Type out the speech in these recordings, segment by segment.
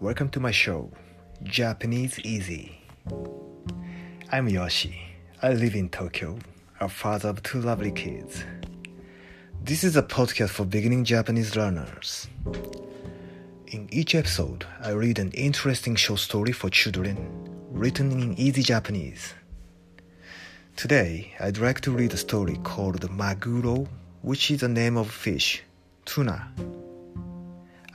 welcome to my show, Japanese Easy. I'm Yoshi. I live in Tokyo, a father of two lovely kids. This is a podcast for beginning Japanese learners. In each episode, I read an interesting short story for children written in easy Japanese. Today, I'd like to read a story called Maguro, which is the name of fish, tuna.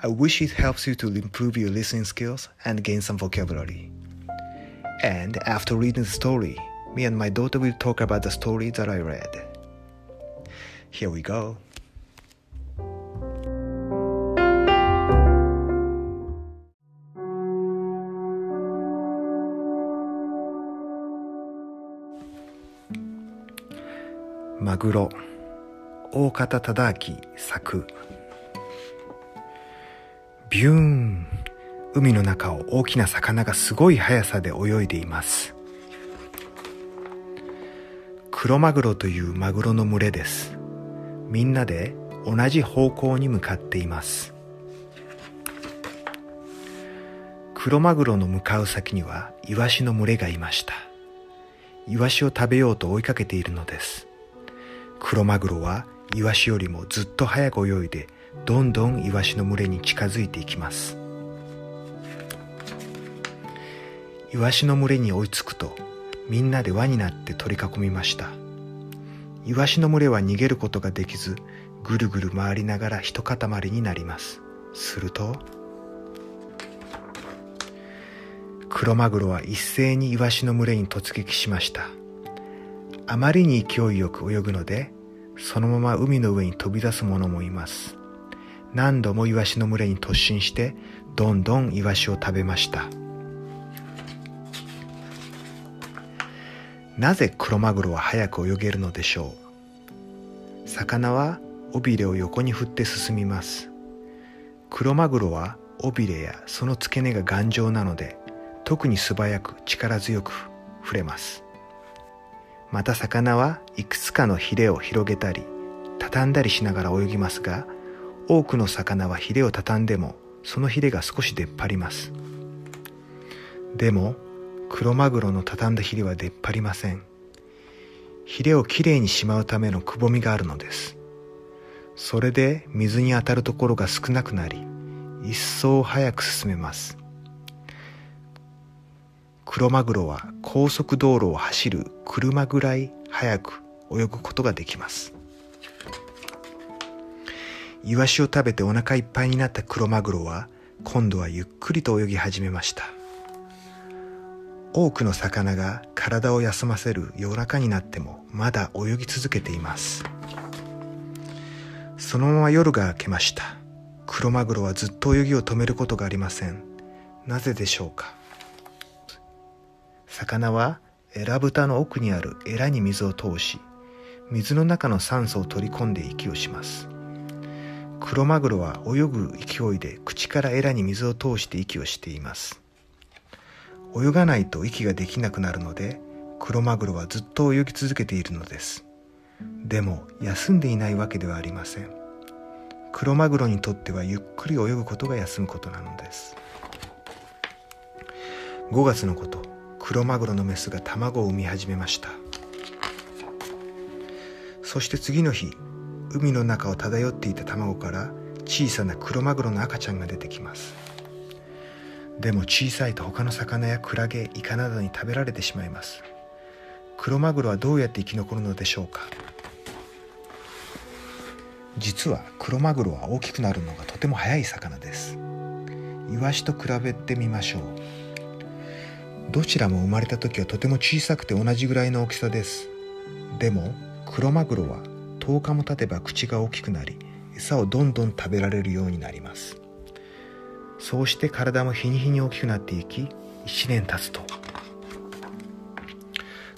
I wish it helps you to improve your listening skills and gain some vocabulary. And after reading the story, me and my daughter will talk about the story that I read. Here we go. Maguro Tadaki ビューン。海の中を大きな魚がすごい速さで泳いでいます。クロマグロというマグロの群れです。みんなで同じ方向に向かっています。クロマグロの向かう先にはイワシの群れがいました。イワシを食べようと追いかけているのです。クロマグロはイワシよりもずっと早く泳いでどんどんイワシの群れに近づいていきます。イワシの群れに追いつくとみんなで輪になって取り囲みました。イワシの群れは逃げることができずぐるぐる回りながら一塊になります。するとクロマグロは一斉にイワシの群れに突撃しました。あまりに勢いよく泳ぐのでそのまま海の上に飛び出す者もいます。何度もイワシの群れに突進してどんどんイワシを食べました。なぜクロマグロは早く泳げるのでしょう？魚は尾びれを横に振って進みます。クロマグロは尾びれやその付け根が頑丈なので特に素早く力強く触れます。また魚はいくつかのヒレを広げたり畳んだりしながら泳ぎますが多くの魚はヒレを畳んでもそのヒレが少し出っ張ります。でもクロマグロの畳んだヒレは出っ張りません。ヒレをきれいにしまうためのくぼみがあるのです。それで水に当たるところが少なくなり一層早く進めます。クロマグロは高速道路を走る車ぐらい速く泳ぐことができます。イワシを食べてお腹いっぱいになったクロマグロは今度はゆっくりと泳ぎ始めました。多くの魚が体を休ませる夜中になってもまだ泳ぎ続けています。そのまま夜が明けました。クロマグロはずっと泳ぎを止めることがありません。なぜでしょうか？魚はエラ蓋の奥にあるエラに水を通し水の中の酸素を取り込んで息をします。クロマグロは泳ぐ勢いで口からエラに水を通して息をしています。泳がないと息ができなくなるのでクロマグロはずっと泳ぎ続けているのです。でも休んでいないわけではありません。クロマグロにとってはゆっくり泳ぐことが休むことなのです。5月のことクロマグロのメスが卵を産み始めました。そして次の日海の中を漂っていた卵から小さなクロマグロの赤ちゃんが出てきます。でも小さいと他の魚やクラゲイカなどに食べられてしまいます。クロマグロはどうやって生き残るのでしょうか。実はクロマグロは大きくなるのがとても早い魚です。イワシと比べてみましょう。どちらも生まれた時はとても小さくて同じぐらいの大きさです。でもクロマグロは10日も経てば口が大きくなり餌をどんどん食べられるようになります。そうして体も日に日に大きくなっていき1年経つと。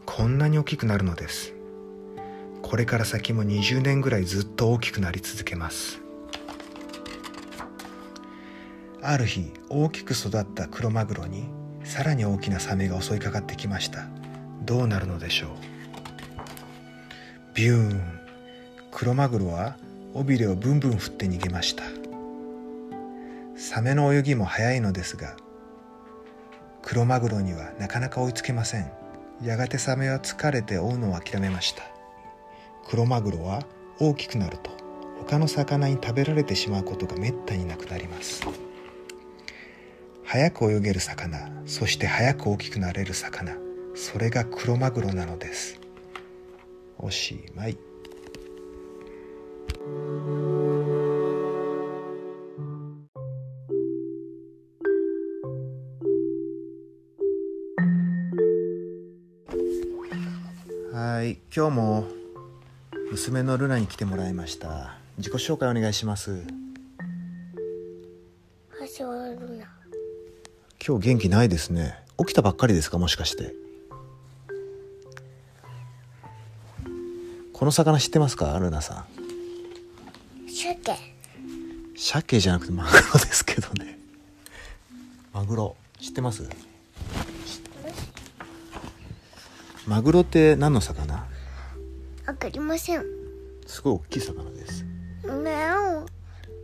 こんなに大きくなるのです。これから先も20年ぐらいずっと大きくなり続けます。ある日大きく育ったクロマグロにさらに大きなサメが襲いかかってきました。どうなるのでしょう。ビューン。クロマグロは尾びれをブンブン振って逃げました。サメの泳ぎも速いのですがクロマグロにはなかなか追いつけません。やがてサメは疲れて追うのを諦めました。クロマグロは大きくなると他の魚に食べられてしまうことがめったになくなります。早く泳げる魚そして早く大きくなれる魚それがクロマグロなのです。おしまい。今日も娘のルナに来てもらいました。自己紹介お願いします。橋はルナ。今日元気ないですね。起きたばっかりですか？もしかして。この魚知ってますか？ルナさん。鮭。鮭じゃなくてマグロですけどね。マグロ。知ってます？マグロって何の魚？わかりません。すごい大きい魚です。ね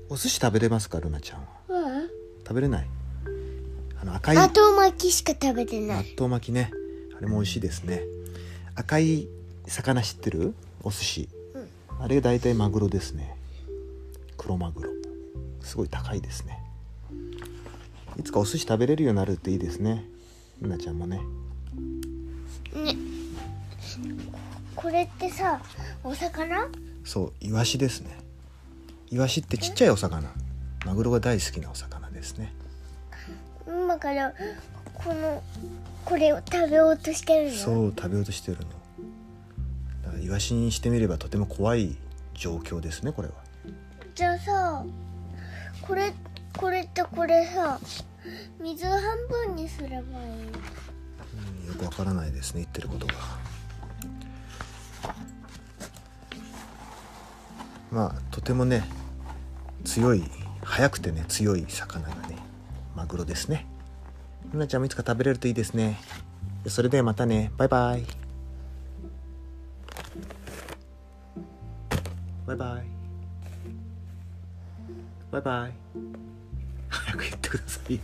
お寿司食べれますかルナちゃんは？えうん。食べれない？あの赤い納豆巻きしか食べてな納い豆巻きね。あれも美味しいですね。赤い魚知ってる？お寿司、あれ大体マグロですね。黒マグロ。すごい高いですね。いつかお寿司食べれるようになるっていいですね。ルナちゃんもね。ねこれってさお魚？そうイワシですね。イワシってちっちゃいお魚。マグロが大好きなお魚ですね。今からこのこれを食べようとしてるの？そう食べようとしてるの。だからイワシにしてみればとても怖い状況ですねこれは。じゃあさこれこれってこれさ水半分にすればいいうんよくわからないですね言ってることがまあとてもね強い速くてね強い魚がねマグロですね。ルナちゃんもいつか食べれるといいですね。それではまたね。バイバイ。バイバイ。バイバイ。早く言ってください。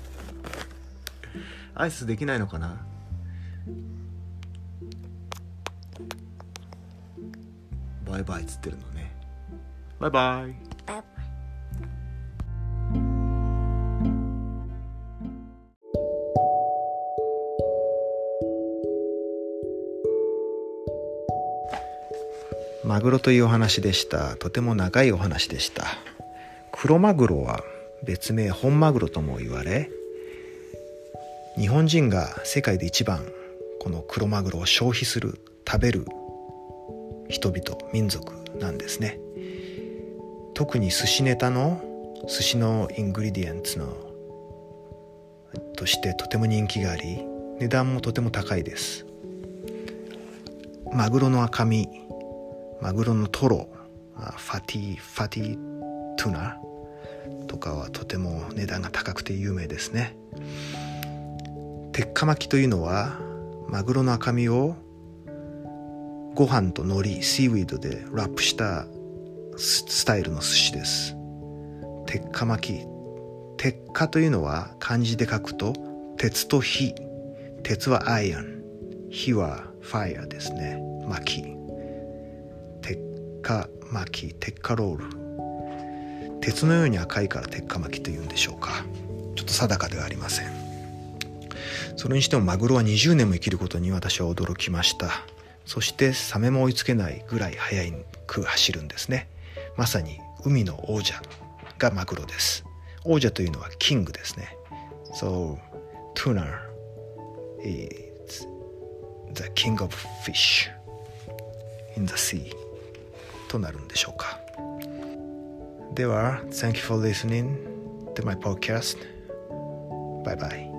アイスできないのかな？バイバイっつってるの。バイバイマグロというお話でした。とても長いお話でした。クロマグロは別名本マグロとも言われ日本人が世界で一番このクロマグロを消費する食べる人々民族なんですね。特に寿司ネタの寿司の ingredients のとしてとても人気があり値段もとても高いです。マグロの赤身マグロのトロ fatty fatty tuna とかはとても値段が高くて有名ですね。鉄火巻きというのはマグロの赤身をご飯と海苔 seaweed でラップしたスタイルの寿司です。鉄火巻き。鉄火というのは漢字で書くと鉄と火。鉄はアイアン。火はファイアですね。巻き。鉄火巻き。鉄火ロール。鉄のように赤いから鉄火巻きというんでしょうか。ちょっと定かではありません。それにしてもマグロは20年も生きることに私は驚きました。そしてサメも追いつけないぐらい速く走るんですね。まさに海の王者がマグロです王者というのはキングですね So tuna is the king of fish in the sea となるんでしょうかでは Thank you for listening to my podcast Bye bye